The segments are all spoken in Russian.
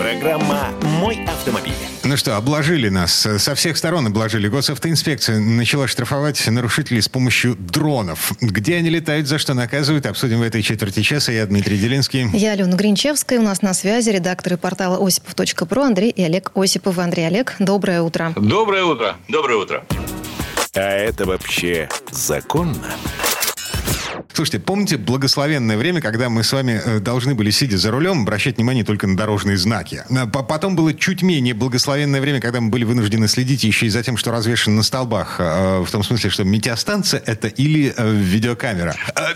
Программа «Мой автомобиль». Ну что, обложили нас. Со всех сторон обложили. Госавтоинспекция начала штрафовать нарушителей с помощью дронов. Где они летают, за что наказывают, обсудим в этой четверти часа. Я Дмитрий Делинский. Я Алена Гринчевская. У нас на связи редакторы портала осипов.про Андрей и Олег Осипов. Андрей, Олег, доброе утро. Доброе утро. Доброе утро. А это вообще законно? Слушайте, помните благословенное время, когда мы с вами э, должны были, сидя за рулем, обращать внимание только на дорожные знаки? По- Потом было чуть менее благословенное время, когда мы были вынуждены следить еще и за тем, что развешено на столбах. э, В том смысле, что метеостанция это или э, видеокамера.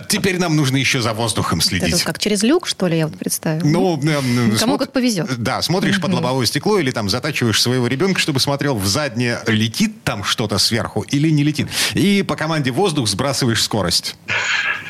Теперь нам нужно еще за воздухом Это следить. вот как через люк, что ли, я вот представила? Ну, э, э, Кому смо- как повезет. Да, смотришь под лобовое стекло или там затачиваешь своего ребенка, чтобы смотрел в заднее, летит там что-то сверху или не летит. И по команде воздух сбрасываешь скорость.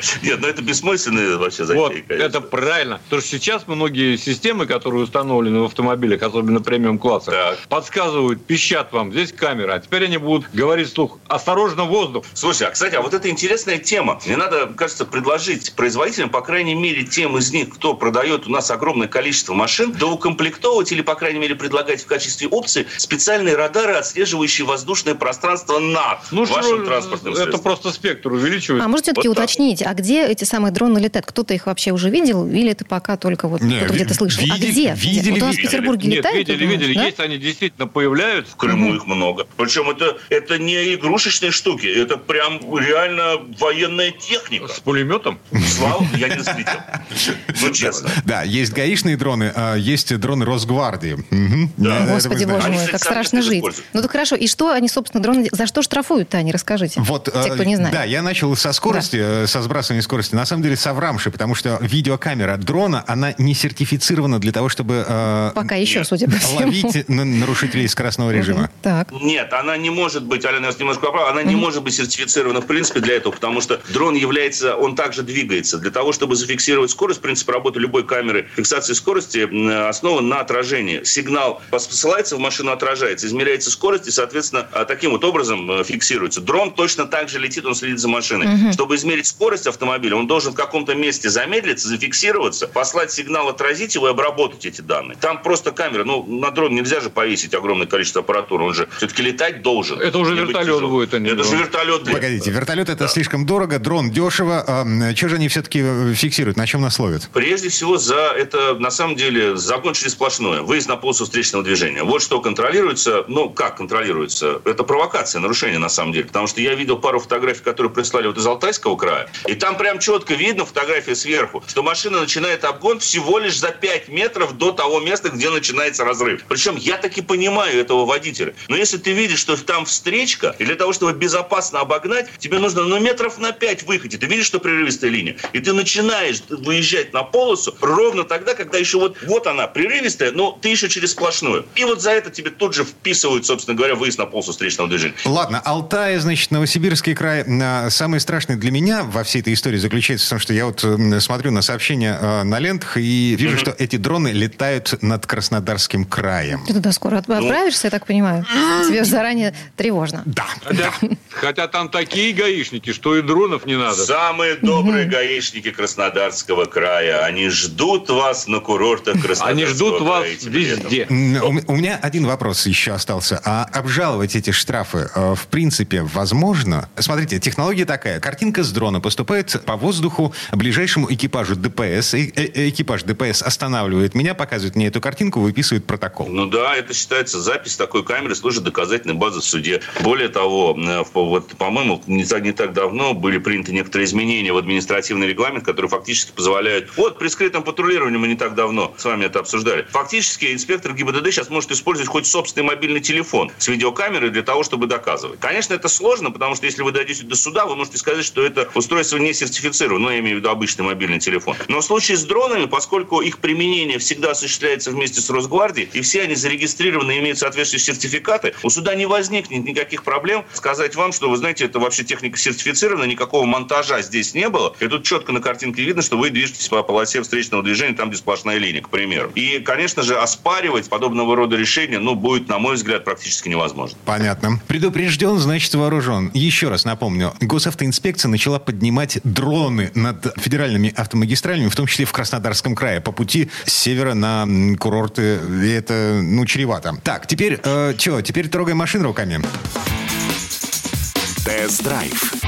Нет, ну это бессмысленная вообще затея, Вот, конечно. это правильно. Потому что сейчас многие системы, которые установлены в автомобилях, особенно премиум класса, Так. подсказывают, пищат вам, здесь камера. А теперь они будут говорить вслух, осторожно, воздух. Слушай, а, кстати, а вот это интересная тема. Мне надо, кажется, предложить производителям, по крайней мере, тем из них, кто продает у нас огромное количество машин, доукомплектовывать или, по крайней мере, предлагать в качестве опции специальные радары, отслеживающие воздушное пространство над Ну, вашим транспортным это средством. просто спектр увеличивает. А может все-таки Вот уточнить, а где эти самые дроны летают? Кто-то их вообще уже видел? Или это пока только вот кто-то где-то слышал? а где? видели, вот у нас в. Петербурге Нет, летают? видели, видели. да? Есть они действительно появляются. В Крыму их много. Причем это, это не игрушечные штуки, это прям реально военная техника. С пулеметом. Слава, я не взлетел. Ну, честно. Да, есть гаишные дроны, а есть дроны Росгвардии. Вы Господи, боже мой, как страшно жить. Ну так хорошо, и что они, собственно, дроны... За что штрафуют-то они, расскажите. Вот, Те, э, кто не знает. Да, я начал со скорости, э, со сбрасывания скорости. На самом деле соврамши, потому что видеокамера дрона, она не сертифицирована для того, чтобы э, Пока еще, судя по всему. ловить на- нарушителей скоростного режима. Так. Нет, она не может быть, Алена, я вас немножко поправлю, она не может быть сертифицирована в принципе для этого, потому что дрон является, он также двигается. Для того, чтобы зафиксировать скорость, принцип работы любой камеры фиксации скорости основан на отражении. Сигнал посылается в машину, отражается, измеряется скорость и, соответственно, таким вот образом э, фиксируется. Дрон точно так же летит, он следит за машиной. Чтобы измерить скорость автомобиля, он должен в каком-то месте замедлиться, зафиксироваться, послать сигнал, отразить его и обработать эти данные. Там просто камера, ну, на дрон нельзя же повесить огромное количество аппаратуры, он же все-таки летать должен. Это уже вертолет будет, а не Это же дрон. вертолет. блин. Погодите, вертолет это слишком дорого, дрон дешево. что же они все-таки э, фиксируют? На чем нас ловят? Прежде всего, за это на самом деле закон через сплошное. Выезд на полосу встречного движения. Вот что контролируется. Ну, как контролируется? Это провокация, нарушение на самом деле. Потому что я видел пару фотографий, которые прислали вот из Алтайского края. И там прям четко видно фотография сверху, что машина начинает обгон всего лишь за 5 метров до того места, где начинается разрыв. Причем я таки понимаю этого водителя. Но если ты видишь, что там встречка, и для того, чтобы безопасно обогнать, тебе нужно ну, метров на 5 выехать. И ты видишь, что прерывистая линия. И ты начинаешь выезжать на полосу ровно тогда, когда еще вот, вот она, прерывистая, но ты еще через сплошную. И вот за это тебе тут же вписывают, собственно говоря, выезд на полосу встречного движения. Ладно, Алтай, значит, Новосибирский край. А, Самое страшное для меня во всей этой истории заключается в том, что я вот смотрю на сообщения э, на лентах и вижу, что эти дроны летают над Краснодарским краем. Ты туда скоро Ну. отп- отправишься, я так понимаю? Тебе заранее тревожно. Да. Хотя, хотя там такие гаишники, что и дронов не надо. Самые добрые гаишники Краснодарского края. Они ждут вас на курортах Краснодарского Они ждут вас края везде. У у меня один вопрос еще остался. А обжаловать эти штрафы, э, в принципе, возможно? Смотрите, технология такая. Картинка с дрона поступает по воздуху ближайшему экипажу ДПС. Э- э- Экипаж ДПС останавливает меня, показывает мне эту картинку, выписывает протокол. Ну да, это считается запись такой камеры служит доказательной базой в суде. Более того, э, вот, по-моему, не не так давно были приняты некоторые изменения в административный регламент, которые фактически позволяют... Вот при скрытом патрулировании мы не так давно с вами это обсуждали. Фактически инспектор ГИБДД сейчас может использовать хоть собственный мобильный телефон с видеокамерой для того, чтобы доказывать. Конечно, это сложно, потому что если вы дойдете до суда, вы можете сказать, что это устройство не сертифицирован, но я имею в виду обычный мобильный телефон. Но в случае с дронами, поскольку их применение всегда осуществляется вместе с Росгвардией, и все они зарегистрированы и имеют соответствующие сертификаты, у суда не возникнет никаких проблем сказать вам, что, вы знаете, это вообще техника сертифицирована, никакого монтажа здесь не было. И тут четко на картинке видно, что вы движетесь по полосе встречного движения, там, где сплошная линия, к примеру. И, конечно же, оспаривать подобного рода решения, ну, будет, на мой взгляд, практически невозможно. Понятно. Предупрежден, значит вооружен. Еще раз напомню. Госавтоинспекция начала поднимать дроны над федеральными автомагистралями, в том числе в Краснодарском крае, по пути с севера на курорты. И это, ну, чревато. Так, теперь, э, что, теперь трогаем машину руками. Тест-драйв.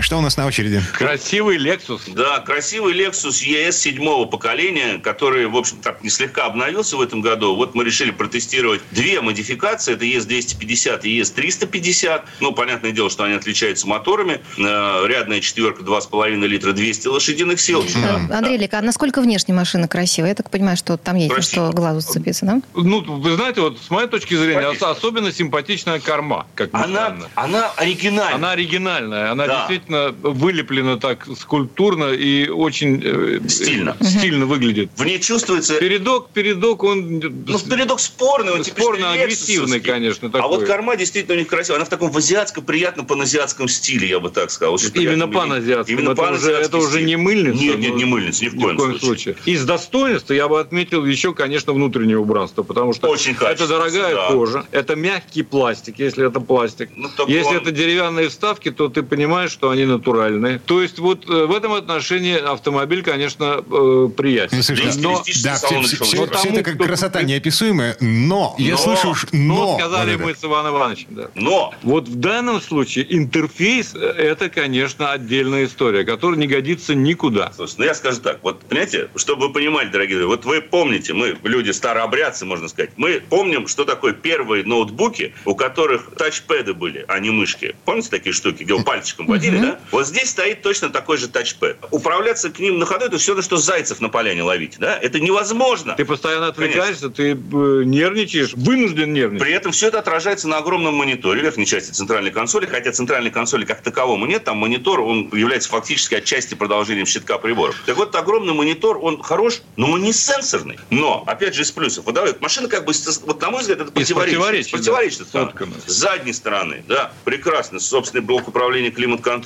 Что у нас на очереди? Красивый Lexus. Да, красивый Lexus ES седьмого поколения, который, в общем, так не слегка обновился в этом году. Вот мы решили протестировать две модификации. Это ES250 и ES350. Ну, понятное дело, что они отличаются моторами. Э, рядная четверка 2,5 литра 200 лошадиных сил. Да. Андрей Лик, а насколько внешне машина красивая? Я так понимаю, что там есть Красиво. что глазу сцепиться, да? Ну, вы знаете, вот с моей точки зрения, Конечно. ос- особенно симпатичная корма, как Она, странно. она оригинальная. Она оригинальная, она Да. действительно вылеплена так скульптурно и очень э, Стильно. э, стильно выглядит. В ней чувствуется... Передок, передок, он Ну, передок спорный, он типичный спорно лексусовский. агрессивный, конечно, А такой. вот корма действительно у них красивая. Она в таком в азиатском, приятном паназиатском стиле, я бы так сказал. Очень Именно паназиатском. Именно это, уже, это уже не мыльница. Нет, нет, не мыльница, ни в коем, случае. Из достоинства я бы отметил еще, конечно, внутреннее убранство, потому что Очень это дорогая да. кожа, это мягкий пластик, если это пластик. Ну, Если он- это деревянные вставки, то ты понимаешь, что они натуральные. То есть вот э, в этом отношении автомобиль, конечно, э, приятен. Ну, слушай, но- стилистический да, салон все, все- выбрать. все это как кто- красота неописуемая, но, я Но- слышу уж Но, но. сказали вот мы это. с Иваном Ивановичем, да. Но Вот в данном случае интерфейс – это, конечно, отдельная история, которая не годится никуда. Слушай, ну я скажу так, вот, понимаете, чтобы вы понимали, дорогие друзья, вот вы помните, мы люди старообрядцы, можно сказать, мы помним, что такое первые ноутбуки, у которых тачпэды были, а не мышки. Помните такие штуки, где вы пальчиком водили, да? Вот здесь стоит точно такой же тачпэд. Управляться к ним на ходу, это все равно, что зайцев на поляне ловить, да? Это невозможно. Ты постоянно отвлекаешься, ты э, нервничаешь, вынужден нервничать. При этом все это отражается на огромном мониторе, верхней части центральной консоли, хотя центральной консоли как таковому нет, там монитор, он является фактически отчасти продолжением щитка приборов. Так вот, огромный монитор, он хорош, но он не сенсорный. Но, опять же, из плюсов. Вот давай, машина как бы, вот на мой взгляд, это противоречит. противоречий, да. С задней стороны, да, прекрасно, собственный блок управления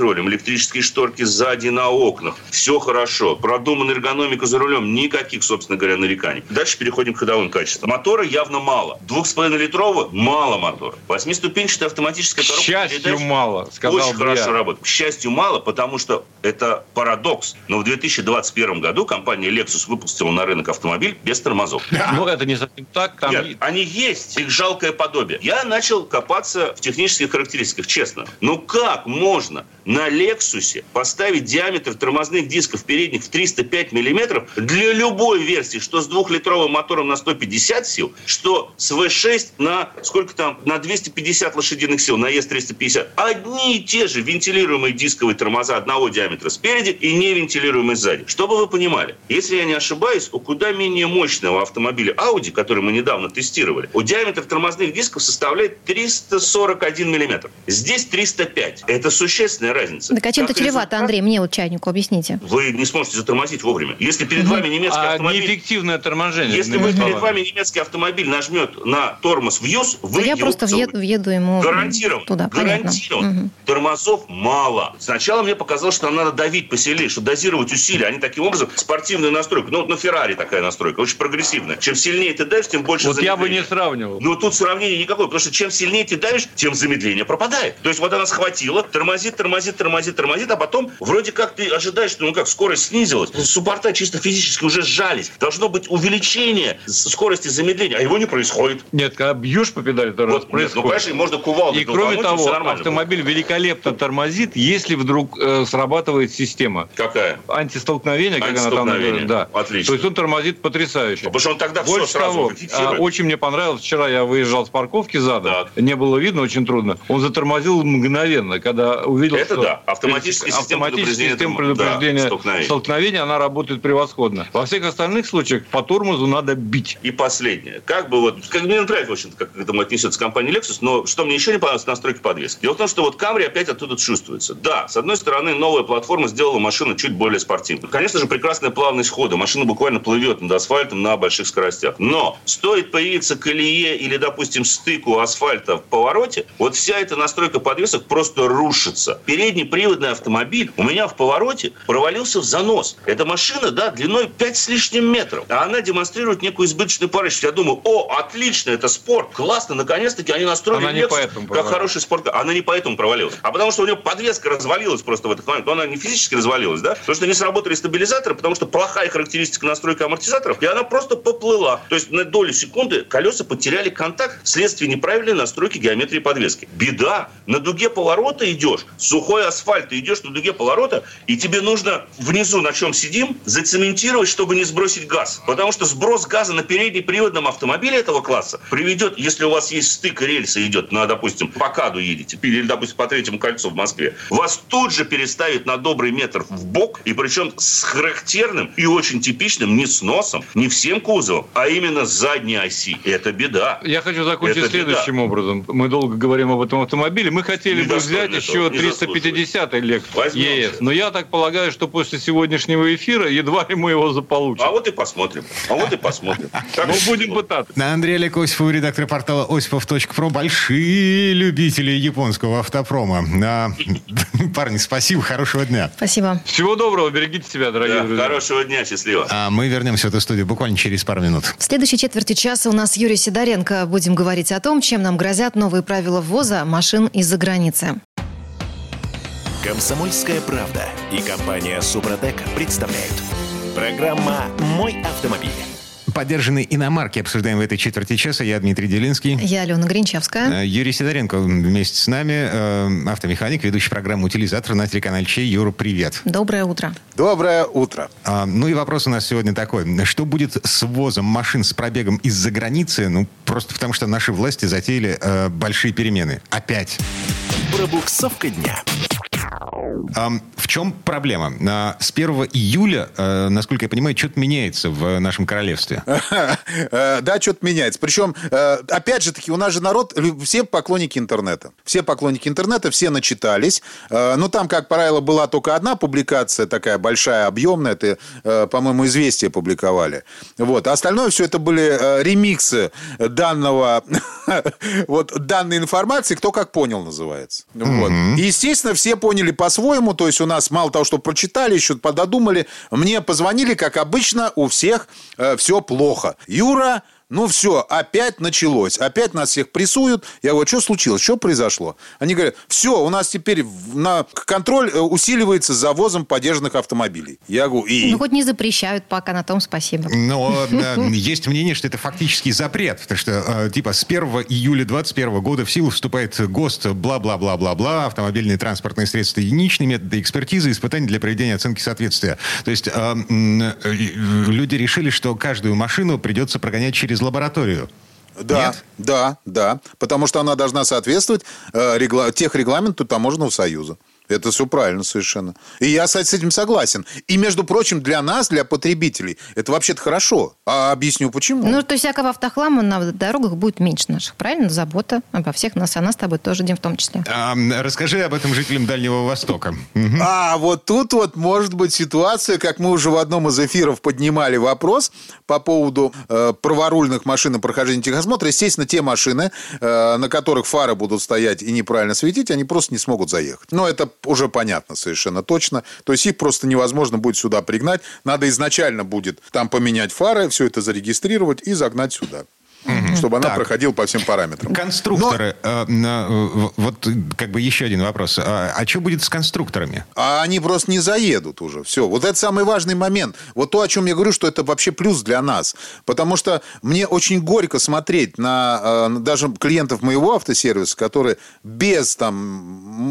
климат-контролем, электрические шторки сзади на окнах, все хорошо, продумана эргономика за рулем, никаких, собственно говоря, нареканий. Дальше переходим к ходовым качествам. Мотора явно мало. 2,5-литрового мало мотора. Восьмиступенчатая автоматическая К коробка счастью, передач мало, сказал очень бы хорошо я. работает. К счастью, мало, потому что это парадокс. Но в 2021 году компания Lexus выпустила на рынок автомобиль без тормозов. Ну, это не совсем так. Там Нет, они есть, их жалкое подобие. Я начал копаться в технических характеристиках, честно. Ну как можно на Лексусе поставить диаметр тормозных дисков передних в 305 миллиметров для любой версии, что с двухлитровым мотором на 150 сил, что с V6 на сколько там, на 250 лошадиных сил, на ES350. Одни и те же вентилируемые дисковые тормоза одного диаметра спереди и невентилируемые сзади. Чтобы вы понимали, если я не ошибаюсь, у куда менее мощного автомобиля Audi, который мы недавно тестировали, у диаметр тормозных дисков составляет 341 миллиметр. Здесь 305. Это существенная разница. Так а чем-то чревато, результат, Андрей, мне вот чайнику объясните. Вы не сможете затормозить вовремя. Если перед вами немецкий а автомобиль... неэффективное торможение. Если вы, перед вами немецкий автомобиль нажмет на тормоз в юз, вы я его просто въеду, поцелуете. въеду ему Гарантированно. туда. Понятно. Гарантированно. Мгм. Тормозов мало. Сначала мне показалось, что нам надо давить посильнее, что дозировать усилия. Они таким образом спортивная настройка. Ну, вот на Феррари такая настройка, очень прогрессивная. Чем сильнее ты давишь, тем больше Вот я бы замедления. не сравнивал. Но тут сравнения никакого, потому что чем сильнее ты давишь, тем замедление пропадает. То есть вот она схватила, тормозит, тормозит, тормозит, тормозит, а потом вроде как ты ожидаешь, что ну как, скорость снизилась. Суппорта чисто физически уже сжались. Должно быть увеличение скорости замедления, а его не происходит. Нет, когда бьешь по педали, то Вот, нет, ну, конечно, можно кувалдой И кроме того, нормально автомобиль великолепно тормозит, если вдруг э, срабатывает система. будет. Какая? Антистолкновение, как она там называется. Да. Отлично. То есть он тормозит потрясающе. Потому что он тогда все Больше сразу того, а, очень мне понравилось, вчера я выезжал с парковки задом, Так. не было видно, очень трудно. Он затормозил мгновенно, когда увидел, Это что да. Автоматическая система предупреждения, система предупреждения да, столкновения. столкновения, она работает превосходно. Во всех остальных случаях по тормозу надо бить. И последнее. Как бы вот, как мне нравится, в общем-то, как к этому отнесется компания Lexus, но что мне еще не понравилось, настройки подвески. Дело в том, что вот Camry опять оттуда чувствуется. Да, с одной стороны, новая платформа сделала машину чуть более спортивной. Конечно же, прекрасная плавность хода. Машина буквально плывет над асфальтом на больших скоростях. Но стоит появиться колее или, допустим, стыку асфальта в повороте, вот вся эта настройка подвесок просто рушится. Передний приводный автомобиль у меня в повороте провалился в занос. Эта машина, да, длиной 5 с лишним метров. А она демонстрирует некую избыточную порывистость. Я думаю, о, отлично, это спорт, классно, наконец-таки они настроили она не поэтому как хороший спорт. Она не поэтому провалилась. А потому что у нее подвеска развалилась просто в этот момент. Но она не физически развалилась, да? Потому что не сработали стабилизаторы, потому что плохая характеристика настройки амортизаторов, и она просто поплыла. То есть на долю секунды колеса потеряли контакт вследствие неправильной настройки геометрии подвески. Беда. На дуге поворота идешь, сухой асфальт, ты идешь на дуге поворота, и тебе нужно внизу, на чем сидим, зацементировать, чтобы не сбросить газ. Потому что сброс газа на переднеприводном автомобиле этого класса приведет, если у вас есть стык рельса идет на, допустим, по КАДу едете, или, допустим, по третьему кольцу в Москве, вас тут же переставит на добрый метр в бок, и причем с характерным и очень типичным не сносом, не всем кузовом, а именно задней оси. Это беда. Я хочу закончить Это следующим беда. образом. Мы долго говорим об этом автомобиле. Мы хотели бы взять еще 350-й Lexus ЕС. Но я так полагаю, что после сегодняшнего эфира едва ли мы его заполучим. А вот и посмотрим. А вот и посмотрим. Мы будем пытаться. Андрей Олег Осипов, редактор портала осипов.про. Большие любители японского автопрома. А, парни, спасибо, хорошего дня. Спасибо. Всего доброго, берегите себя, дорогие да, друзья. Хорошего дня, счастливо. А мы вернемся в эту студию буквально через пару минут. В следующей четверти часа у нас Юрий Сидоренко. Будем говорить о том, чем нам грозят новые правила ввоза машин из-за границы. Комсомольская правда и компания Супротек представляют. Программа «Мой автомобиль». Поддержанные иномарки обсуждаем в этой четверти часа. Я Дмитрий Делинский. Я Алена Гринчевская. Э, Юрий Сидоренко вместе с нами. Э, автомеханик, ведущий программу «Утилизатор» на телеканале Чей. Юра, привет. Доброе утро. Доброе утро. А, ну и вопрос у нас сегодня такой. Что будет с ввозом машин с пробегом из-за границы? Ну, просто потому что наши власти затеяли э, большие перемены. Опять. Пробуксовка дня. В чем проблема? С 1 июля, э, насколько я понимаю, что-то меняется в нашем королевстве. Э, да, что-то меняется. Причем, э, опять же таки, у нас же народ, все поклонники интернета. Все поклонники интернета, все начитались. Ну, там, как правило, была только одна публикация, такая большая, объемная. Это, по-моему, «Известия» публиковали. Вот. А остальное все это были ремиксы данного, вот, данной информации, кто как понял, называется. Вот. И, естественно, все поняли по-своему, то есть у нас мало того, что прочитали, еще пододумали, мне позвонили, как обычно, у всех э, все плохо. Юра, ну все, опять началось. Опять нас всех прессуют. Я говорю, что случилось? Что произошло? Они говорят, все, у нас теперь на контроль э, усиливается завозом подержанных автомобилей. Я говорю, и... Ну, хоть не запрещают пока, на том спасибо. Но э, есть мнение, что это фактически запрет. Потому что, э, типа, с 1 июля 2021 года в силу вступает ГОСТ, бла-бла-бла-бла-бла, автомобильные транспортные средства, единичные методы экспертизы, испытаний для проведения оценки соответствия. То есть люди решили, что каждую машину придется прогонять через лабораторию. Да, Нет? да, да. Потому что она должна соответствовать э, регла... тех регламенту таможенного союза. Это все правильно совершенно. И я с этим согласен. И, между прочим, для нас, для потребителей, это вообще-то хорошо. А объясню почему. Ну, то есть всякого автохлама на дорогах будет меньше наших, правильно? Забота обо всех нас, а нас с тобой тоже день в том числе. А, расскажи об этом жителям Дальнего Востока. А, вот тут вот может быть ситуация, как мы уже в одном из эфиров поднимали вопрос по поводу э, праворульных машин и прохождения техосмотра. Естественно, те машины, э, на которых фары будут стоять и неправильно светить, они просто не смогут заехать. Но это уже понятно совершенно точно. То есть их просто невозможно будет сюда пригнать. Надо изначально будет там поменять фары, все это зарегистрировать и загнать сюда угу. чтобы она так. проходила по всем параметрам. Конструкторы. Но... Э, вот как бы еще один вопрос. А, а что будет с конструкторами? А они просто не заедут уже. Все. Вот это самый важный момент. Вот то, о чем я говорю, что это вообще плюс для нас. Потому что мне очень горько смотреть на э, даже клиентов моего автосервиса, которые без там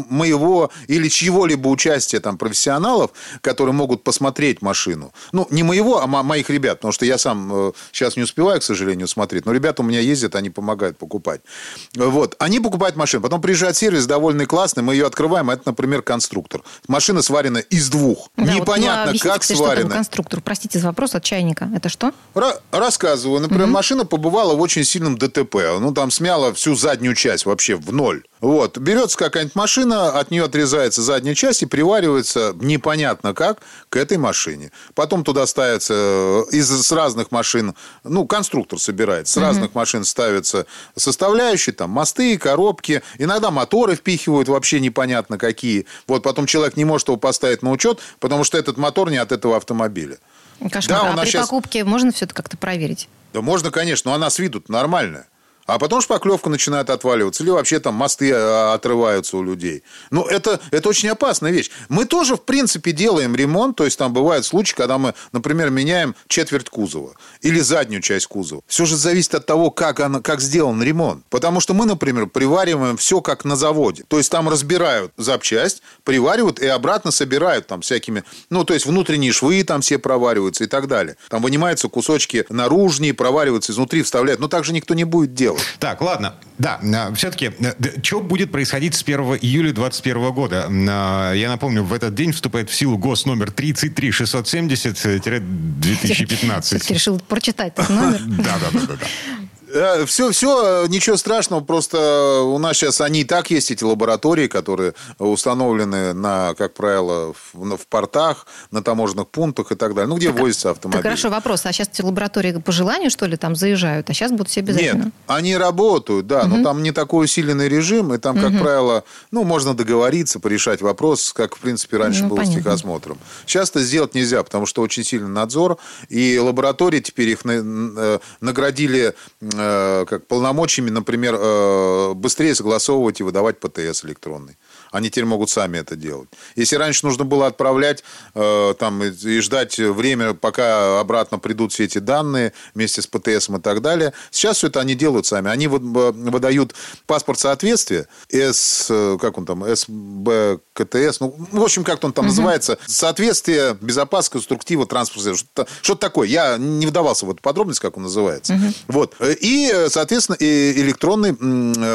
моего или чьего-либо участия там профессионалов, которые могут посмотреть машину. Ну, не моего, а моих ребят, потому что я сам э, сейчас не успеваю, к сожалению, смотреть. Но ребята ребята у меня ездят, они помогают покупать. Вот. Они покупают машину. Потом приезжает сервис, довольно классный, мы ее открываем, это, например, конструктор. Машина сварена из двух. Да, Непонятно, вот, ну, как кстати, сварена. Что конструктор? Простите за вопрос от чайника. Это что? Ра- рассказываю. Например, угу. машина побывала в очень сильном ДТП. Ну, там смяла всю заднюю часть вообще в ноль. Вот. Берется какая-нибудь машина, от нее отрезается задняя часть и приваривается непонятно как к этой машине. Потом туда ставится э, из с разных машин, ну, конструктор собирает, с разных машин ставятся составляющие, там, мосты, коробки, иногда моторы впихивают вообще непонятно какие. Вот потом человек не может его поставить на учет, потому что этот мотор не от этого автомобиля. Кошмар. Да, а при сейчас... покупке можно все это как-то проверить? Да можно, конечно, но она с виду нормальная. А потом шпаклевка начинает отваливаться. Или вообще там мосты а, отрываются у людей. Ну, это, это очень опасная вещь. Мы тоже, в принципе, делаем ремонт. То есть, там бывают случаи, когда мы, например, меняем четверть кузова. Или заднюю часть кузова. Все же зависит от того, как, она, как сделан ремонт. Потому что мы, например, привариваем все как на заводе. То есть, там разбирают запчасть, приваривают и обратно собирают там всякими... Ну, то есть, внутренние швы там все провариваются и так далее. Там вынимаются кусочки наружние, провариваются изнутри, вставляют. Но так же никто не будет делать делать. Так, ладно. Да, а, все-таки, э, что будет происходить с 1 июля 2021 года? А, я напомню, в этот день вступает в силу ГОС номер 33670-2015. Ты решил прочитать номер? Да, да, да, да. Все, э, все, ничего страшного, просто у нас сейчас они и так есть, эти лаборатории, которые установлены, на, как правило, в, в портах, на таможенных пунктах и так далее, ну, где так, возятся автомобили. Так хорошо, вопрос, а сейчас эти лаборатории по желанию, что ли, там заезжают, а сейчас будут все обязательно? Нет, они работают, да, угу. но там не такой усиленный режим, и там, как угу. правило, ну, можно договориться, порешать вопрос, как, в принципе, раньше ну, было понятно. с техосмотром. Сейчас это сделать нельзя, потому что очень сильный надзор, и лаборатории теперь их э, наградили Э, как полномочиями, например, э, быстрее согласовывать и выдавать ПТС электронный. Они теперь могут сами это делать. Если раньше нужно было отправлять э, там, и, и ждать время, пока обратно придут все эти данные вместе с ПТС и так далее, сейчас все это они делают сами. Они выдают паспорт соответствия, С, как он там, СБКТС, ну, в общем, как он там угу. называется, соответствие безопасности конструктива транспорта. Что-то, что такое. Я не вдавался в эту подробность, как он называется. Угу. Вот. И, соответственно, электронный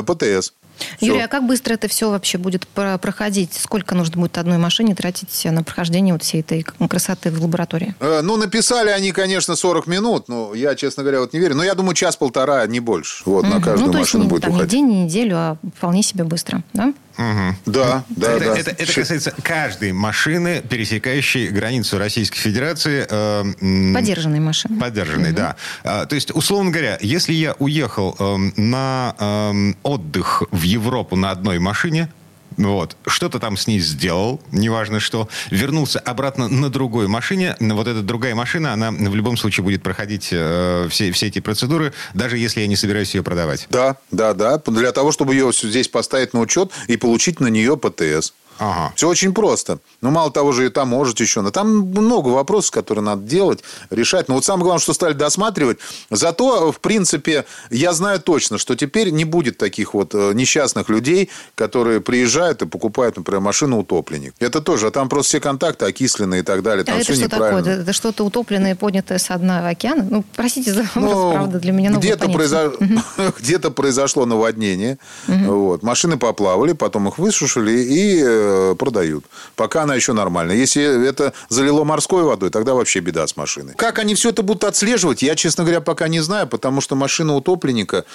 ПТС. Юрий, а как быстро это все вообще будет проходить? Сколько нужно будет одной машине тратить на прохождение вот всей этой красоты в лаборатории? Э, ну, написали они, конечно, 40 минут, но я, честно говоря, вот не верю. Но я думаю, час-полтора, не больше. Вот, угу. на каждую ну, то машину есть, будет там, уходить. не день, не неделю, а вполне себе быстро, да? Угу. Да, да, это, да. Это, это касается каждой машины, пересекающей границу Российской Федерации. Э, Подержанной машины. Подержанной, угу. да. А, то есть, условно говоря, если я уехал э, на э, отдых в Европу на одной машине, вот. Что-то там с ней сделал, неважно что. Вернулся обратно на другой машине. Вот эта другая машина, она в любом случае будет проходить э, все, все эти процедуры, даже если я не собираюсь ее продавать. Да, да, да. Для того, чтобы ее здесь поставить на учет и получить на нее ПТС. Ага. Все очень просто. Ну, мало того же и там можете еще. Но там много вопросов, которые надо делать, решать. Но вот самое главное, что стали досматривать. Зато, в принципе, я знаю точно, что теперь не будет таких вот э, несчастных людей, которые приезжают и покупают, например, машину утопленник. Это тоже. А там просто все контакты окисленные и так далее. Там а все это что такое? Это что-то утопленное, поднятое с дна океана? Ну, простите за вопрос, ну, правда, для меня где-то, произо... где-то произошло наводнение. Вот. Машины поплавали, потом их высушили и Э, продают. Пока она еще нормальная. Если это залило морской водой, тогда вообще беда с машиной. Как они все это будут отслеживать, я, честно говоря, пока не знаю, потому что машина утопленника,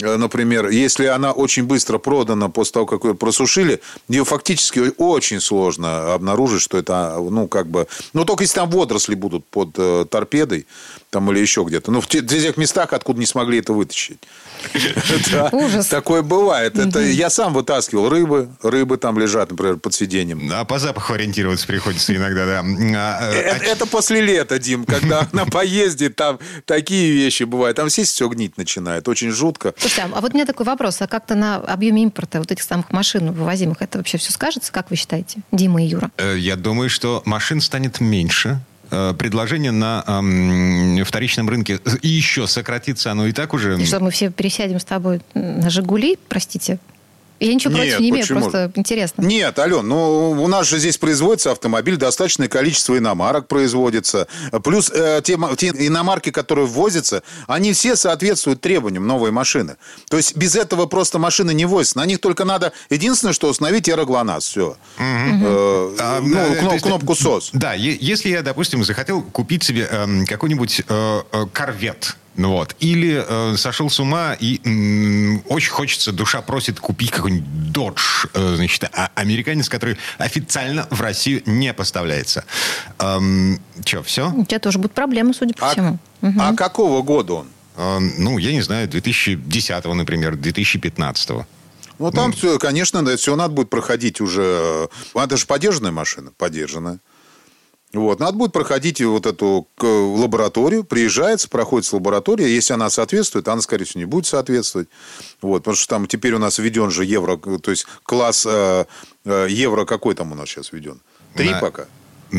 э, например, если она очень быстро продана после того, как ее просушили, ее фактически очень сложно обнаружить, что это, ну, как бы... Ну, только если там водоросли будут под э, торпедой, там или еще где-то. Ну, в тех местах, откуда не смогли это вытащить. Ужас. Такое бывает. Это я сам вытаскивал рыбы. Рыбы там лежат, например, под сиденьем. А по запаху ориентироваться приходится иногда, да. А, э, а это после лета, Дим, когда на поезде там такие вещи бывают. Там сесть все гнить начинает. Очень жутко. Слушайте, а вот у меня такой вопрос. А как-то на объеме импорта вот этих самых машин вывозимых это вообще все скажется? Как вы считаете, Дима и Юра? Э, я думаю, что машин станет меньше Э, предложение на вторичном рынке еще сократится оно и так уже. И что, мы все пересядем с тобой на «Жигули», простите? Я ничего Нет, против не имею, просто интересно. Нет, Ален, ну у нас же здесь производится автомобиль, достаточное количество иномарок производится. Плюс э, те, те иномарки, которые ввозятся, они все соответствуют требованиям новой машины. То есть без этого просто машины не возятся. На них только надо единственное, что установить аэроглонасс. Все. Угу. Э, а, ну, кноп, есть, кнопку СОС. Да, если я, допустим, захотел купить себе э, какой-нибудь э, э, корвет, вот. Или э, сошел с ума и м, очень хочется, душа просит купить какой-нибудь Dodge, э, значит, а, американец, который официально в Россию не поставляется. Эм, что, все? У тебя тоже будут проблемы, судя по а, всему. Угу. А какого года он? Э, ну, я не знаю, 2010, например, 2015. Ну, там ну, все, конечно, это все надо будет проходить уже... Э, это же подержанная машина, подержанная. Вот. Надо будет проходить вот эту лабораторию, приезжается, проходит лаборатория. Если она соответствует, она, скорее всего, не будет соответствовать. Вот. Потому что там теперь у нас введен же евро, то есть класс э, э, евро какой там у нас сейчас введен? Три На... пока.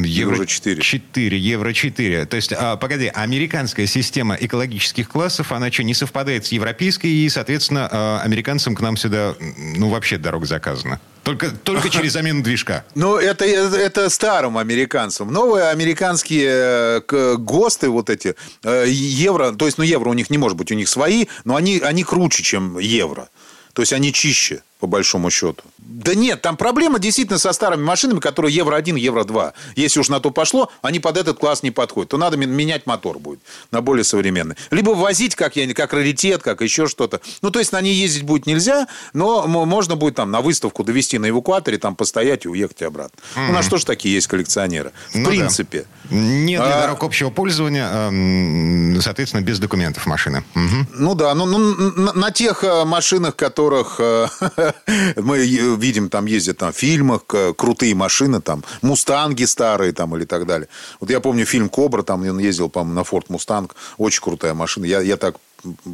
Евро 4. 4, Евро 4. То есть, а, погоди, американская система экологических классов, она что, не совпадает с европейской, и, соответственно, а, американцам к нам сюда, ну, вообще дорога заказана? Только, только через замену движка. Ну, это, это старым американцам. Новые американские э, ГОСТы вот эти, э, евро, то есть, ну, евро у них не может быть, у них свои, но они, они круче, чем евро. То есть, они чище по большому счету. Да нет, там проблема действительно со старыми машинами, которые Евро-1, Евро-2. Если уж на то пошло, они под этот класс не подходят. То надо менять мотор будет на более современный. Либо возить как, я, как раритет, как еще что-то. Ну, то есть, на ней ездить будет нельзя, но можно будет там на выставку довести на эвакуаторе, там постоять и уехать обратно. Mm-hmm. У нас тоже такие есть коллекционеры. В ну, принципе. Да. Нет для а... дорог общего пользования, соответственно, без документов машины. Угу. Ну да, ну, ну на, на тех э, машинах, которых э, Мы видим, там ездят там, в фильмах, крутые машины, там, мустанги старые там, или так далее. Вот я помню фильм «Кобра», там он ездил, по-моему, на «Форд Мустанг». Очень крутая машина. Я, я так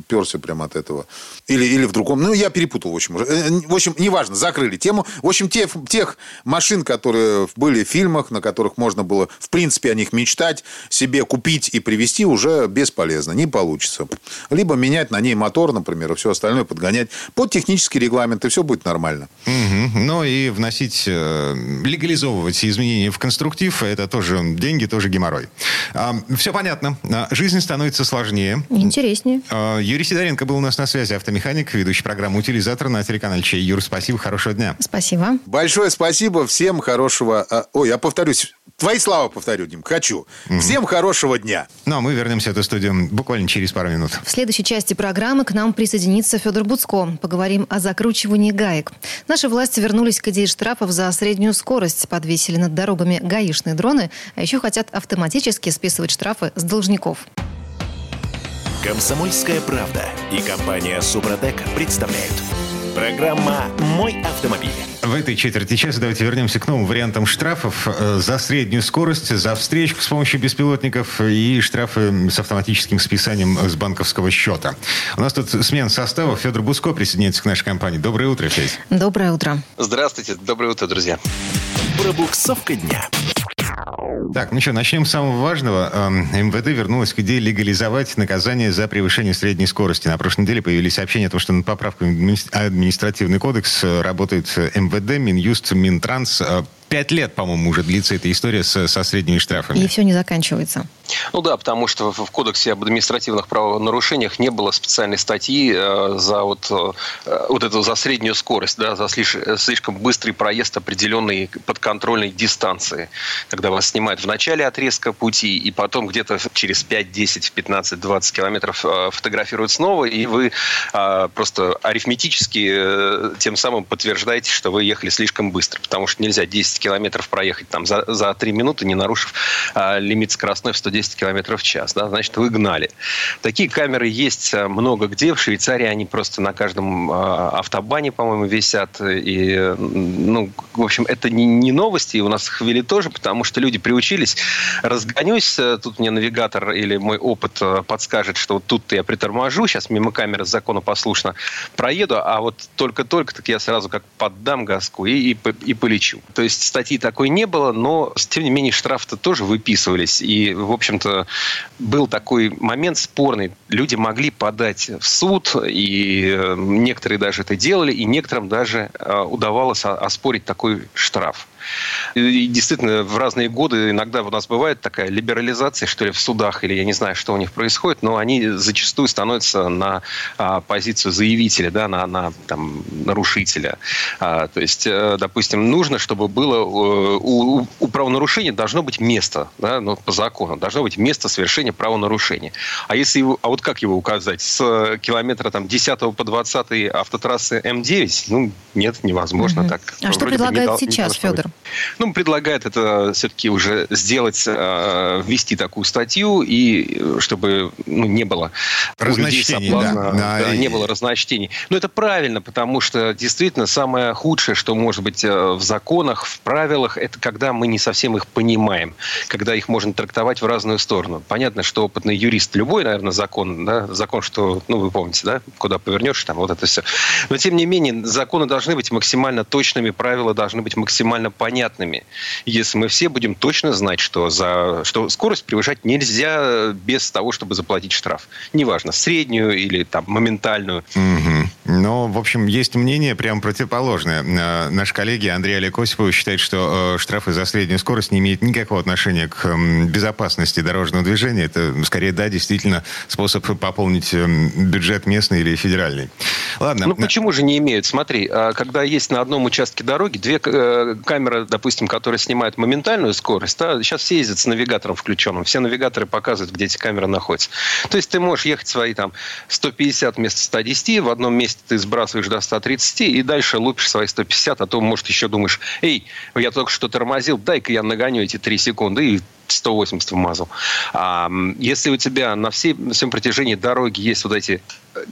перся прямо от этого. Или, или в другом. Ну, я перепутал, в общем. Э, в общем, неважно, закрыли тему. В общем, те, тех машин, которые были в фильмах, на которых можно было, в принципе, о них мечтать, себе купить и привезти, уже бесполезно, не получится. Либо менять на ней мотор, например, и все остальное подгонять под технический регламент, и все будет нормально. Угу. Ну, и вносить, э, легализовывать изменения в конструктив, это тоже деньги, тоже геморрой. А, все понятно. А, жизнь становится сложнее. Интереснее. А, Юрий Сидоренко был у нас на связи, автомеханик, ведущий программу «Утилизатор» на телеканале Чей. Юр, спасибо, хорошего дня. Спасибо. Большое спасибо, всем хорошего... А, ой, я повторюсь, твои слова повторю, Дим, хочу. Угу. Всем хорошего дня. Ну, а мы вернемся в эту студию буквально через пару минут. В следующей части программы к нам присоединится Федор Буцко. Поговорим о закручивании гаек. Наши власти вернулись к идее штрафов за среднюю скорость, подвесили над дорогами гаишные дроны, а еще хотят автоматически списывать штрафы с должников. Комсомольская правда и компания Супротек представляют. Программа «Мой автомобиль». В этой четверти часа давайте вернемся к новым вариантам штрафов э, за среднюю скорость, за встречку с помощью беспилотников и штрафы с автоматическим списанием с банковского счета. У нас тут смена состава. Федор Буско присоединяется к нашей компании. Доброе утро, Федь. Доброе утро. Здравствуйте. Доброе утро, друзья. Пробуксовка дня. Так, ну что, начнем с самого важного. Эм, МВД вернулась к идее легализовать наказание за превышение средней скорости. На прошлой неделе появились сообщения о том, что над поправкой административный кодекс э, работает МВД, Минюст, Минтранс. Э, пять лет, по-моему, уже длится эта история со, со средними штрафами. И все не заканчивается. Ну да, потому что в Кодексе об административных правонарушениях не было специальной статьи э, за вот, э, вот эту за среднюю скорость, да, за слишком быстрый проезд определенной подконтрольной дистанции, когда вас снимают в начале отрезка пути и потом где-то через 5, 10, 15, 20 километров э, фотографируют снова, и вы просто арифметически тем самым подтверждаете, что вы ехали слишком быстро, потому что нельзя 10 километров проехать там за, за 3 минуты, не нарушив лимит скоростной в 110 110 км в час. Да, значит, вы гнали. Такие камеры есть э, много где. В Швейцарии они просто на каждом э, автобане, по-моему, висят. И, ну, в общем, это не, не новости. И у нас их ввели тоже, потому что люди приучились. Разгонюсь, э, тут мне навигатор или мой опыт подскажет, что вот тут я приторможу, сейчас мимо камеры законопослушно проеду, а вот только-только так я сразу как поддам газку и, и, и полечу. То есть статьи такой не было, но, тем не менее, штрафы-то тоже выписывались. И, в общем-то, был такой момент спорный. Люди могли подать в суд, и э, некоторые даже это делали, и некоторым даже э, удавалось оспорить такой штраф. И действительно, в разные годы иногда у нас бывает такая либерализация, что ли, в судах, или я не знаю, что у них происходит, но они зачастую становятся на а, позицию заявителя, да, на, на там, нарушителя. А, то есть, а, допустим, нужно, чтобы было э, у, у правонарушения должно быть место, да, ну, по закону, должно быть место совершения правонарушения. А если его, а вот как его указать? С километра там 10 по 20 автотрассы М9? Ну, нет, невозможно угу. так. А что предлагает сейчас, Федор? Ну, предлагает это все-таки уже сделать, э, ввести такую статью, и чтобы ну, не было разночтений, соблазна, да. Да, не было разночтений. Но это правильно, потому что действительно самое худшее, что может быть э, в законах, в правилах, это когда мы не совсем их понимаем, когда их можно трактовать в разную сторону. Понятно, что опытный юрист, любой, наверное, закон, да, закон, что, ну, вы помните, да, куда повернешь, там вот это все. Но, тем не менее, законы должны быть максимально точными, правила должны быть максимально понятными. Если мы все будем точно знать, что, за, что скорость превышать нельзя без того, чтобы заплатить штраф. Неважно, среднюю или там моментальную. Угу. Но, в общем, есть мнение прям противоположное. Э, наш коллеги Андрей Олег Осипов считает, что э, штрафы за среднюю скорость не имеют никакого отношения к безопасности дорожного движения. Это, скорее, да, действительно способ пополнить бюджет местный или федеральный. Ладно. Ну, почему же не имеют? Смотри, а когда есть на одном участке дороги две э, камеры допустим, которая снимает моментальную скорость, да, сейчас все ездят с навигатором включенным. Все навигаторы показывают, где эти камеры находятся. То есть ты можешь ехать свои там 150 вместо 110, в одном месте ты сбрасываешь до 130 и дальше лупишь свои 150, а то, может, еще думаешь, эй, я только что тормозил, дай-ка я нагоню эти 3 секунды и 180 вмазал. А, если у тебя на всей, всем протяжении дороги есть вот эти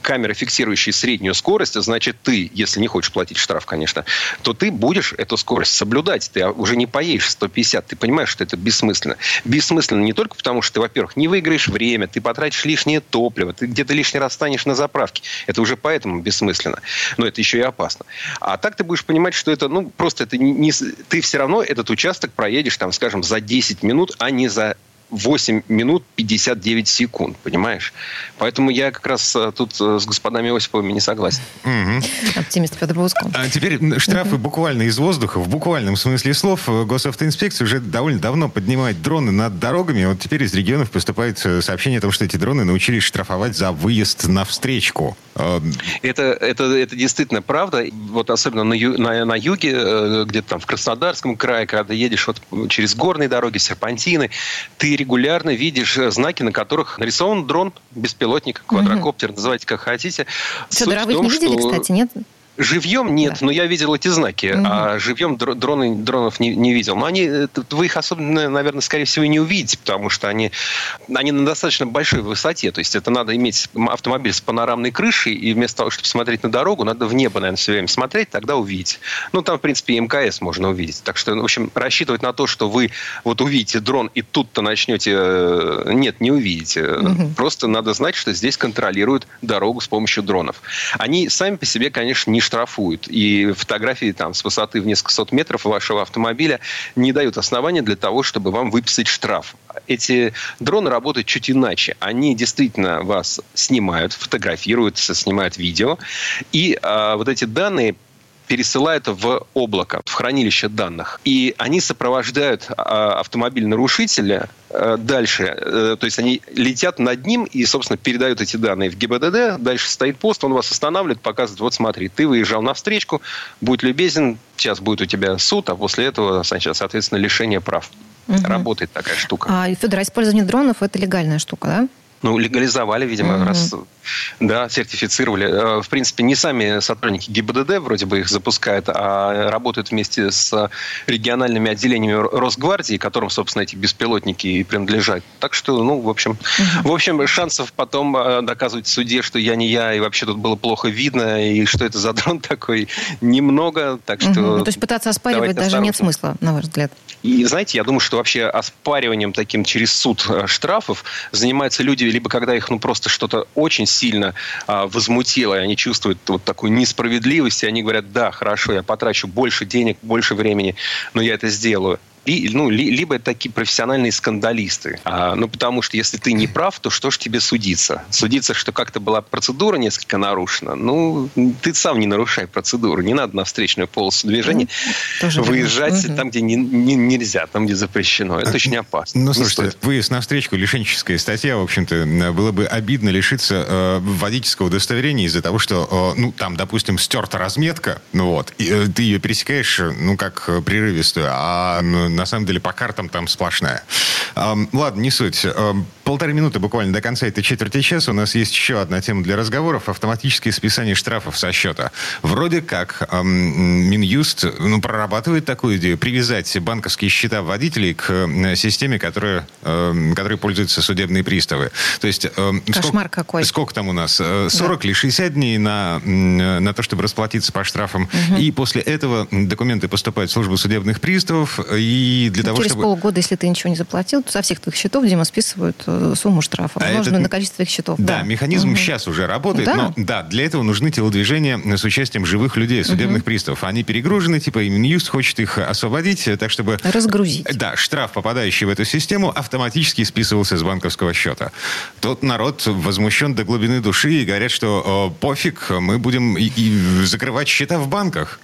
камеры, фиксирующие среднюю скорость, значит, ты, если не хочешь платить штраф, конечно, то ты будешь эту скорость соблюдать. Ты уже не поедешь 150. Ты понимаешь, что это бессмысленно. Бессмысленно не только потому, что ты, во-первых, не выиграешь время, ты потратишь лишнее топливо, ты где-то лишний раз станешь на заправке. Это уже поэтому бессмысленно. Но это еще и опасно. А так ты будешь понимать, что это, ну, просто это не... Ты все равно этот участок проедешь, там, скажем, за 10 минут, а не за 8 минут 59 секунд, понимаешь? Поэтому я как раз э, тут э, с господами Осиповыми не согласен. Угу. Оптимист Петр Буско. А теперь штрафы угу. буквально из воздуха, в буквальном смысле слов. Госавтоинспекция уже довольно давно поднимает дроны над дорогами. Вот теперь из регионов поступают э, сообщения о том, что эти дроны научились штрафовать за выезд на встречку. Это, это, это действительно правда. Вот особенно на, ю, на, на юге, где-то там в Краснодарском крае, когда едешь вот через горные дороги, серпантины, ты регулярно видишь э, знаки, на которых нарисован дрон, беспилотник, квадрокоптер, угу. называйте как хотите. Федор, а вы их не видели, что... кстати, нет? Живьем нет, да. но я видел эти знаки, угу. а живьем дроны, дронов не, не видел. Но они, э, вы их особенно, наверное, скорее всего, не увидите, потому что они, они на достаточно большой высоте. То есть это надо иметь автомобиль с панорамной крышей, и вместо того, чтобы смотреть на дорогу, надо в небо, наверное, все время смотреть, тогда увидеть. Ну, там, в принципе, и МКС можно увидеть. Так что, в общем, рассчитывать на то, что вы вот увидите дрон и тут-то начнете... Э, нет, не увидите. Угу. Просто надо знать, что здесь контролируют дорогу с помощью дронов. Они сами по себе, конечно, не штрафуют. И фотографии там с высоты в несколько сот метров вашего автомобиля не дают основания для того, чтобы вам выписать штраф. Эти дроны работают чуть иначе. Они действительно вас снимают, фотографируют, снимают видео. И а, вот эти данные пересылают в облако, в хранилище данных. И они сопровождают а, автомобиль нарушителя э, дальше. Э, то есть они летят над ним и, собственно, передают эти данные в ГИБДД. Дальше стоит пост, он вас останавливает, показывает, вот смотри, ты выезжал на встречку, будь любезен, сейчас будет у тебя суд, а после этого, соответственно, лишение прав. Угу. Работает такая штука. А, Федор, а использование дронов – это легальная штука, да? Ну, легализовали, видимо, угу. раз да, сертифицировали. Э, в принципе, не сами сотрудники ГИБДД вроде бы их запускают, а работают вместе с региональными отделениями Росгвардии, которым, собственно, эти беспилотники и принадлежат. Так что, ну, в общем, угу. в общем, шансов потом э, доказывать в суде, что я не я, и вообще тут было плохо видно, и что это за дрон такой, немного. Так что... Угу. То есть пытаться оспаривать даже осторожно. нет смысла, на ваш взгляд? И, знаете, я думаю, что вообще оспариванием таким через суд э, штрафов занимаются люди либо когда их ну, просто что-то очень сильно а, возмутило, и они чувствуют вот такую несправедливость, и они говорят, да, хорошо, я потрачу больше денег, больше времени, но я это сделаю и, ну, ли, либо это такие профессиональные скандалисты. А, ну, потому что если ты не прав, то что ж тебе судиться? Судиться, что как-то была процедура несколько нарушена, ну, ты сам не нарушай процедуру. Не надо на встречную полосу движения ну, выезжать угу. там, где не, не, нельзя, там, где запрещено. Это очень опасно. Ну, слушайте, выезд на встречку, лишенческая статья, в общем-то, было бы обидно лишиться э, водительского удостоверения из-за того, что, э, ну, там, допустим, стерта разметка, ну вот, и, э, ты ее пересекаешь, ну, как прерывистую, а на самом деле по картам там сплошная. Ладно, не суть. Полторы минуты буквально до конца этой четверти часа у нас есть еще одна тема для разговоров. Автоматическое списание штрафов со счета. Вроде как Минюст ну, прорабатывает такую идею, привязать банковские счета водителей к э, системе, которая, э, которой пользуются судебные приставы. То есть... Э, Кошмар сколько, какой. Сколько там у нас? 40 да. или 60 дней на, на то, чтобы расплатиться по штрафам. Угу. И после этого документы поступают в службу судебных приставов, и для того, Через чтобы... полгода, если ты ничего не заплатил, то со всех твоих счетов, Дима, списывают э, сумму штрафа, а этот... на количество твоих счетов. Да, да. механизм угу. сейчас уже работает, да? но да, для этого нужны телодвижения с участием живых людей, судебных угу. приставов. Они перегружены, типа, и Минюст хочет их освободить, э, так чтобы... Разгрузить. Да, штраф, попадающий в эту систему, автоматически списывался с банковского счета. Тот народ возмущен до глубины души и говорят, что пофиг, мы будем и, и закрывать счета в банках.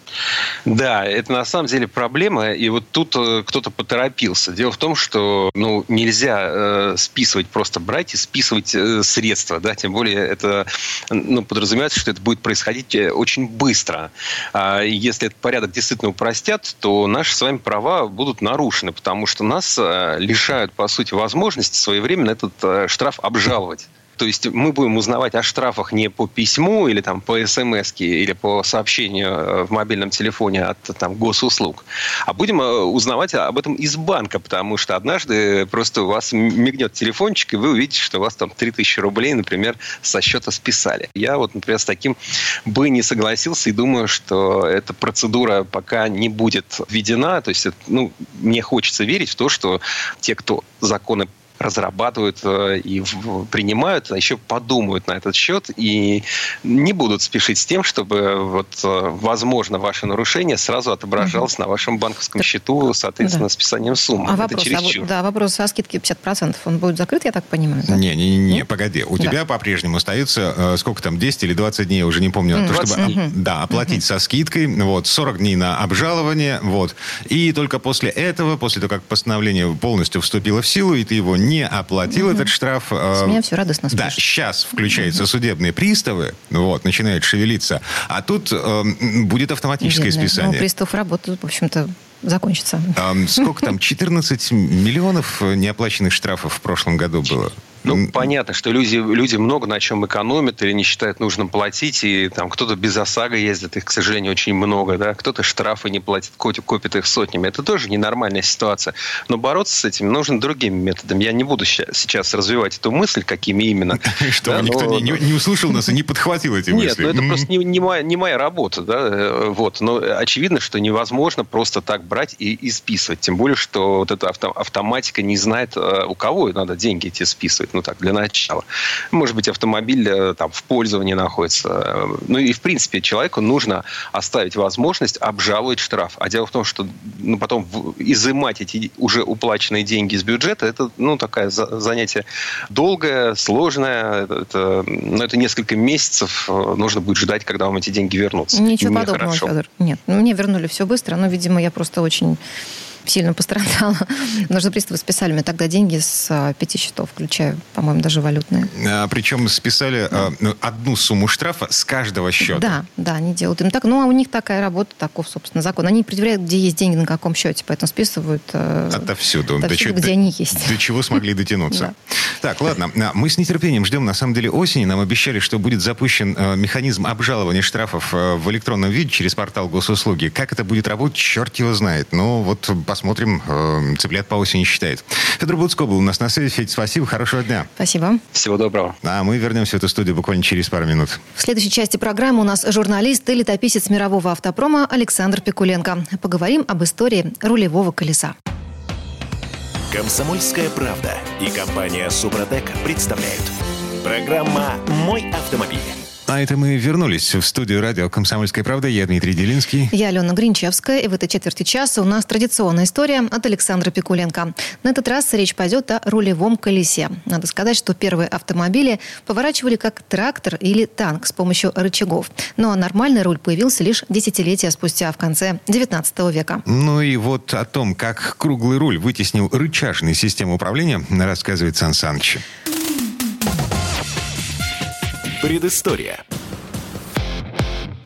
Да, это на самом деле проблема, и вот тут э, кто-то поторопился. Дело в том, что ну, нельзя э, списывать, просто брать и списывать э, средства, да, тем более это ну, подразумевается, что это будет происходить э, очень быстро. А если этот порядок действительно упростят, то наши с вами права будут нарушены, потому что нас э, лишают, по сути, возможности своевременно этот э, штраф обжаловать. То есть мы будем узнавать о штрафах не по письму или там по смс или по сообщению э, в мобильном телефоне от там, госуслуг, а будем э, узнавать об этом из банка, потому что однажды просто у вас мигнет телефончик, и вы увидите, что у вас там 3000 рублей, например, со счета списали. Я вот, например, с таким бы не согласился и думаю, что эта процедура пока не будет введена. То есть, ну, мне хочется верить в то, что те, кто законы разрабатывают э, и принимают, а еще подумают на этот счет и не будут спешить с тем, чтобы вот, э, возможно, ваше нарушение сразу отображалось угу. на вашем банковском счету, соответственно, да. списанием суммы. А Это вопрос, а, да, вопрос о скидке 50%, он будет закрыт, я так понимаю? Да? Не, не, не, погоди. У да. тебя по-прежнему остается, э, сколько там, 10 или 20 дней, я уже не помню, 20 то, чтобы угу. да, оплатить угу. со скидкой, вот, 40 дней на обжалование, вот. И только после этого, после того, как постановление полностью вступило в силу, и ты его не оплатил угу. этот штраф. С меня все радостно Да, сейчас включаются угу. судебные приставы, вот, начинают шевелиться, а тут э, будет автоматическое Видно. списание. Ну, пристав работают, в общем-то, закончится. А, сколько там, 14 миллионов неоплаченных штрафов в прошлом году было? Ну, понятно, что люди, люди много на чем экономят или не считают нужным платить, и там кто-то без ОСАГО ездит, их, к сожалению, очень много, да, кто-то штрафы не платит, копит их сотнями. Это тоже ненормальная ситуация. Но бороться с этим нужно другими методами. Я не буду сейчас развивать эту мысль, какими именно. Что, никто не, услышал нас и не подхватил эти мысли? Нет, ну это просто не, моя, работа, да, э, вот. Но очевидно, что невозможно просто так брать и, и списывать. Тем более, что вот эта автоматика не знает, э, у кого надо деньги эти списывать ну так, для начала. Может быть, автомобиль э, там в пользовании находится. Ну и, в принципе, человеку нужно оставить возможность обжаловать штраф. А дело в том, что ну, потом изымать эти уже уплаченные деньги из бюджета, это, ну, такое занятие долгое, сложное. Это, ну, это несколько месяцев э, нужно будет ждать, когда вам эти деньги вернутся. Ничего подобного, Федор. Нет, ну, мне вернули все быстро, но, видимо, я просто очень сильно пострадала. Нужно приставы списали мне тогда деньги с а, пяти счетов, включая, по-моему, даже валютные. А, причем списали да. а, одну сумму штрафа с каждого счета. Да, да, они делают им так. Ну, а у них такая работа, таков, собственно, закон. Они определяют, где есть деньги, на каком счете, поэтому списывают э, отовсюду, отовсюду до где до, они есть. До чего смогли дотянуться. Так, ладно. А, мы с нетерпением ждем, на самом деле, осени. Нам обещали, что будет запущен э, механизм обжалования штрафов э, в электронном виде через портал госуслуги. Как это будет работать, черт его знает. Но вот посмотрим. Э, цыплят по осени считает. Федор Буцко был у нас на связи. Федь, спасибо. Хорошего дня. Спасибо. Всего доброго. А мы вернемся в эту студию буквально через пару минут. В следующей части программы у нас журналист и летописец мирового автопрома Александр Пикуленко. Поговорим об истории рулевого колеса. Комсомольская правда и компания Супротек представляют. Программа «Мой автомобиль». А это мы вернулись в студию радио «Комсомольская правда». Я Дмитрий Делинский. Я Алена Гринчевская. И в этой четверти часа у нас традиционная история от Александра Пикуленко. На этот раз речь пойдет о рулевом колесе. Надо сказать, что первые автомобили поворачивали как трактор или танк с помощью рычагов. Но нормальный руль появился лишь десятилетия спустя, в конце 19 века. Ну и вот о том, как круглый руль вытеснил рычажную систему управления, рассказывает Сан Саныч. Предыстория.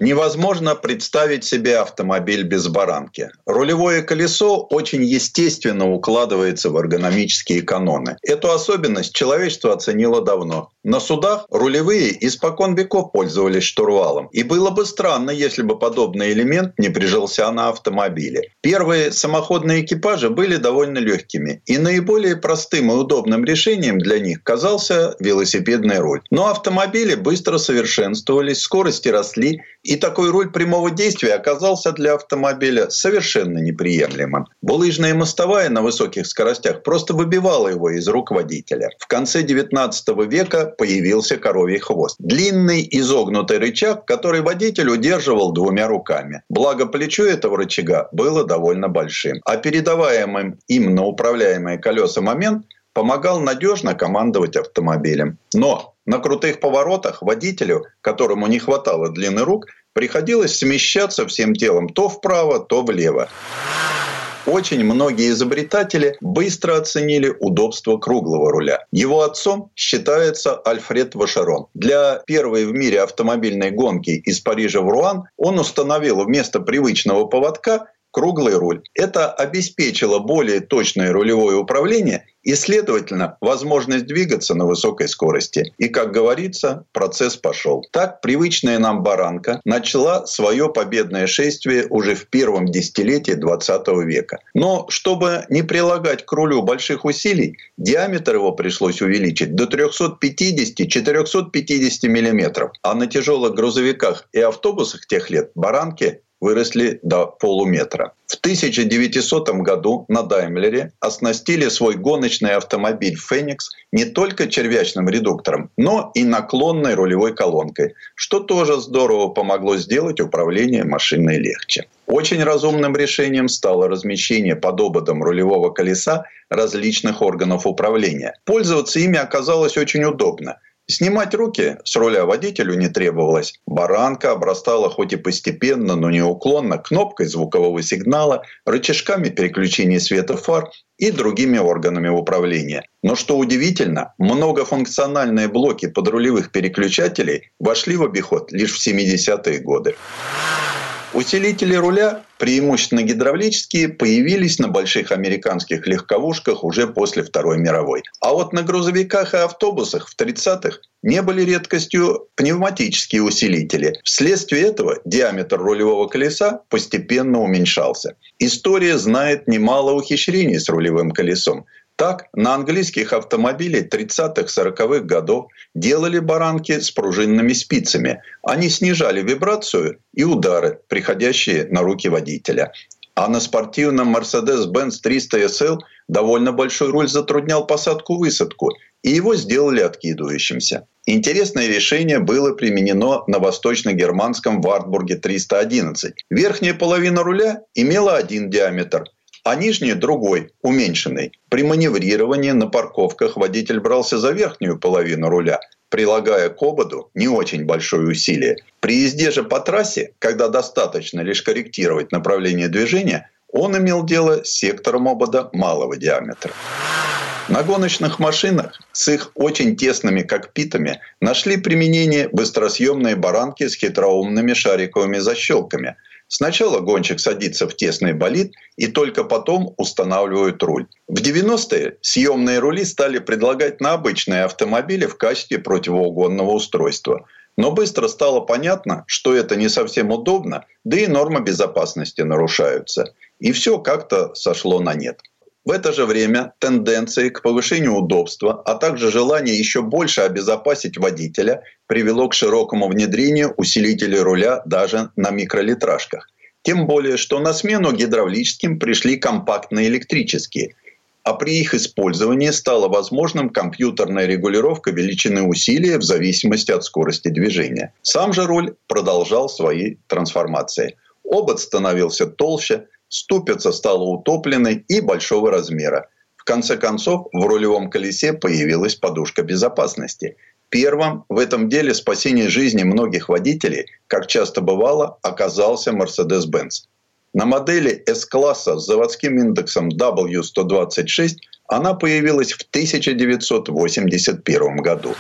Невозможно представить себе автомобиль без баранки. Рулевое колесо очень естественно укладывается в эргономические каноны. Эту особенность человечество оценило давно. На судах рулевые испокон веков пользовались штурвалом. И было бы странно, если бы подобный элемент не прижился на автомобиле. Первые самоходные экипажи были довольно легкими. И наиболее простым и удобным решением для них казался велосипедный руль. Но автомобили быстро совершенствовались, скорости росли, и такой руль прямого действия оказался для автомобиля совершенно неприемлемым. Булыжная мостовая на высоких скоростях просто выбивала его из рук водителя. В конце 19 века появился коровий хвост. Длинный изогнутый рычаг, который водитель удерживал двумя руками. Благо плечо этого рычага было довольно большим. А передаваемым им на управляемые колеса момент помогал надежно командовать автомобилем. Но на крутых поворотах водителю, которому не хватало длины рук, приходилось смещаться всем телом то вправо, то влево. Очень многие изобретатели быстро оценили удобство круглого руля. Его отцом считается Альфред Вашерон. Для первой в мире автомобильной гонки из Парижа в Руан он установил вместо привычного поводка круглый руль. Это обеспечило более точное рулевое управление и, следовательно, возможность двигаться на высокой скорости. И, как говорится, процесс пошел. Так, привычная нам баранка начала свое победное шествие уже в первом десятилетии 20 века. Но, чтобы не прилагать к рулю больших усилий, диаметр его пришлось увеличить до 350-450 мм. А на тяжелых грузовиках и автобусах тех лет баранки выросли до полуметра. В 1900 году на Даймлере оснастили свой гоночный автомобиль «Феникс» не только червячным редуктором, но и наклонной рулевой колонкой, что тоже здорово помогло сделать управление машиной легче. Очень разумным решением стало размещение под ободом рулевого колеса различных органов управления. Пользоваться ими оказалось очень удобно – Снимать руки с руля водителю не требовалось. Баранка обрастала хоть и постепенно, но неуклонно кнопкой звукового сигнала, рычажками переключения света фар и другими органами управления. Но что удивительно, многофункциональные блоки подрулевых переключателей вошли в обиход лишь в 70-е годы. Усилители руля, преимущественно гидравлические, появились на больших американских легковушках уже после Второй мировой. А вот на грузовиках и автобусах в 30-х не были редкостью пневматические усилители. Вследствие этого диаметр рулевого колеса постепенно уменьшался. История знает немало ухищрений с рулевым колесом. Так, на английских автомобилях 30-40-х годов делали баранки с пружинными спицами. Они снижали вибрацию и удары, приходящие на руки водителя. А на спортивном Mercedes-Benz 300 SL довольно большой руль затруднял посадку-высадку, и его сделали откидывающимся. Интересное решение было применено на восточно-германском Вартбурге 311. Верхняя половина руля имела один диаметр – а нижний другой, уменьшенный. При маневрировании на парковках водитель брался за верхнюю половину руля, прилагая к ободу не очень большое усилие. При езде же по трассе, когда достаточно лишь корректировать направление движения, он имел дело с сектором обода малого диаметра. На гоночных машинах с их очень тесными кокпитами нашли применение быстросъемные баранки с хитроумными шариковыми защелками – Сначала гонщик садится в тесный болид и только потом устанавливают руль. В 90-е съемные рули стали предлагать на обычные автомобили в качестве противоугонного устройства. Но быстро стало понятно, что это не совсем удобно, да и нормы безопасности нарушаются. И все как-то сошло на нет. В это же время тенденции к повышению удобства, а также желание еще больше обезопасить водителя привело к широкому внедрению усилителей руля даже на микролитражках. Тем более, что на смену гидравлическим пришли компактные электрические. а при их использовании стала возможным компьютерная регулировка величины усилия в зависимости от скорости движения. Сам же руль продолжал свои трансформации. Обод становился толще, ступица стала утопленной и большого размера. В конце концов, в рулевом колесе появилась подушка безопасности. Первым в этом деле спасение жизни многих водителей, как часто бывало, оказался Mercedes-Benz. На модели S-класса с заводским индексом W126 она появилась в 1981 году.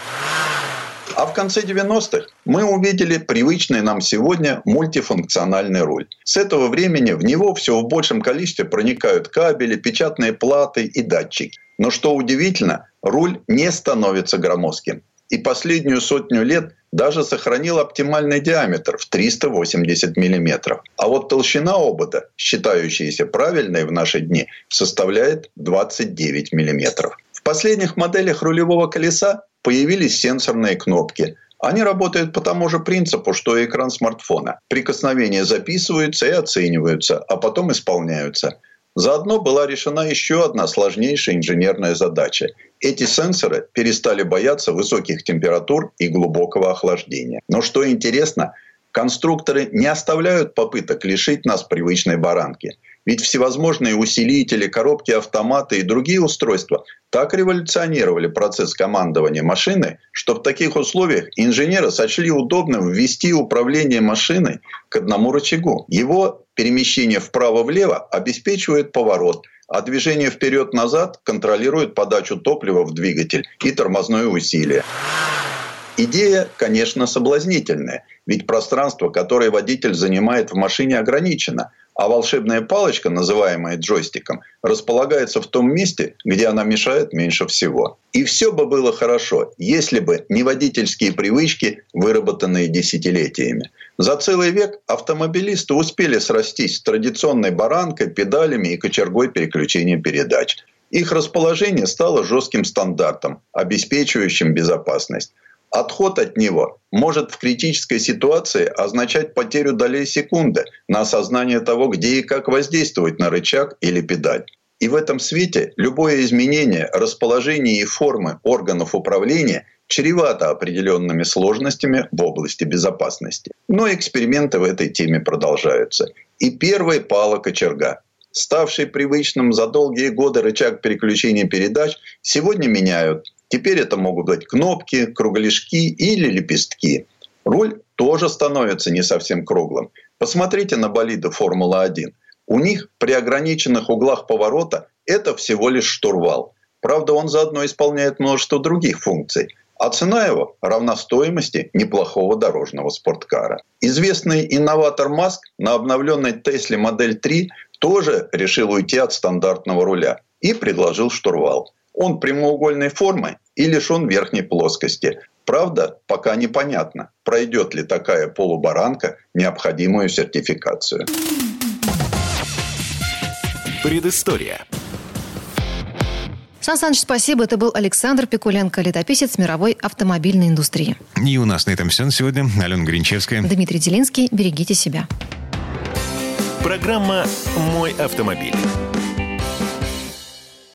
А в конце 90-х мы увидели привычный нам сегодня мультифункциональный руль. С этого времени в него все в большем количестве проникают кабели, печатные платы и датчики. Но что удивительно, руль не становится громоздким. И последнюю сотню лет даже сохранил оптимальный диаметр в 380 мм. А вот толщина обода, считающаяся правильной в наши дни, составляет 29 мм. Последних моделях рулевого колеса появились сенсорные кнопки. Они работают по тому же принципу, что и экран смартфона. Прикосновения записываются и оцениваются, а потом исполняются. Заодно была решена еще одна сложнейшая инженерная задача. Эти сенсоры перестали бояться высоких температур и глубокого охлаждения. Но что интересно, конструкторы не оставляют попыток лишить нас привычной баранки. Ведь всевозможные усилители, коробки автоматы и другие устройства так революционировали процесс командования машины, что в таких условиях инженеры сочли удобным ввести управление машиной к одному рычагу. Его перемещение вправо-влево обеспечивает поворот, а движение вперед-назад контролирует подачу топлива в двигатель и тормозное усилие. Идея, конечно, соблазнительная, ведь пространство, которое водитель занимает в машине, ограничено – а волшебная палочка, называемая джойстиком, располагается в том месте, где она мешает меньше всего. И все бы было хорошо, если бы не водительские привычки, выработанные десятилетиями. За целый век автомобилисты успели срастись с традиционной баранкой, педалями и кочергой переключения передач. Их расположение стало жестким стандартом, обеспечивающим безопасность. Отход от него может в критической ситуации означать потерю долей секунды на осознание того, где и как воздействовать на рычаг или педаль. И в этом свете любое изменение расположения и формы органов управления чревато определенными сложностями в области безопасности. Но эксперименты в этой теме продолжаются. И первый пала кочерга. Ставший привычным за долгие годы рычаг переключения передач сегодня меняют Теперь это могут быть кнопки, кругляшки или лепестки. Руль тоже становится не совсем круглым. Посмотрите на болиды Формулы-1. У них при ограниченных углах поворота это всего лишь штурвал. Правда, он заодно исполняет множество других функций. А цена его равна стоимости неплохого дорожного спорткара. Известный инноватор Маск на обновленной Тесле модель 3 тоже решил уйти от стандартного руля и предложил штурвал. Он прямоугольной формы и лишен верхней плоскости. Правда, пока непонятно, пройдет ли такая полубаранка необходимую сертификацию. Предыстория. Сан Саныч, спасибо. Это был Александр Пикуленко, летописец мировой автомобильной индустрии. И у нас на этом все на сегодня. Алена Гринчевская. Дмитрий Делинский. Берегите себя. Программа «Мой автомобиль».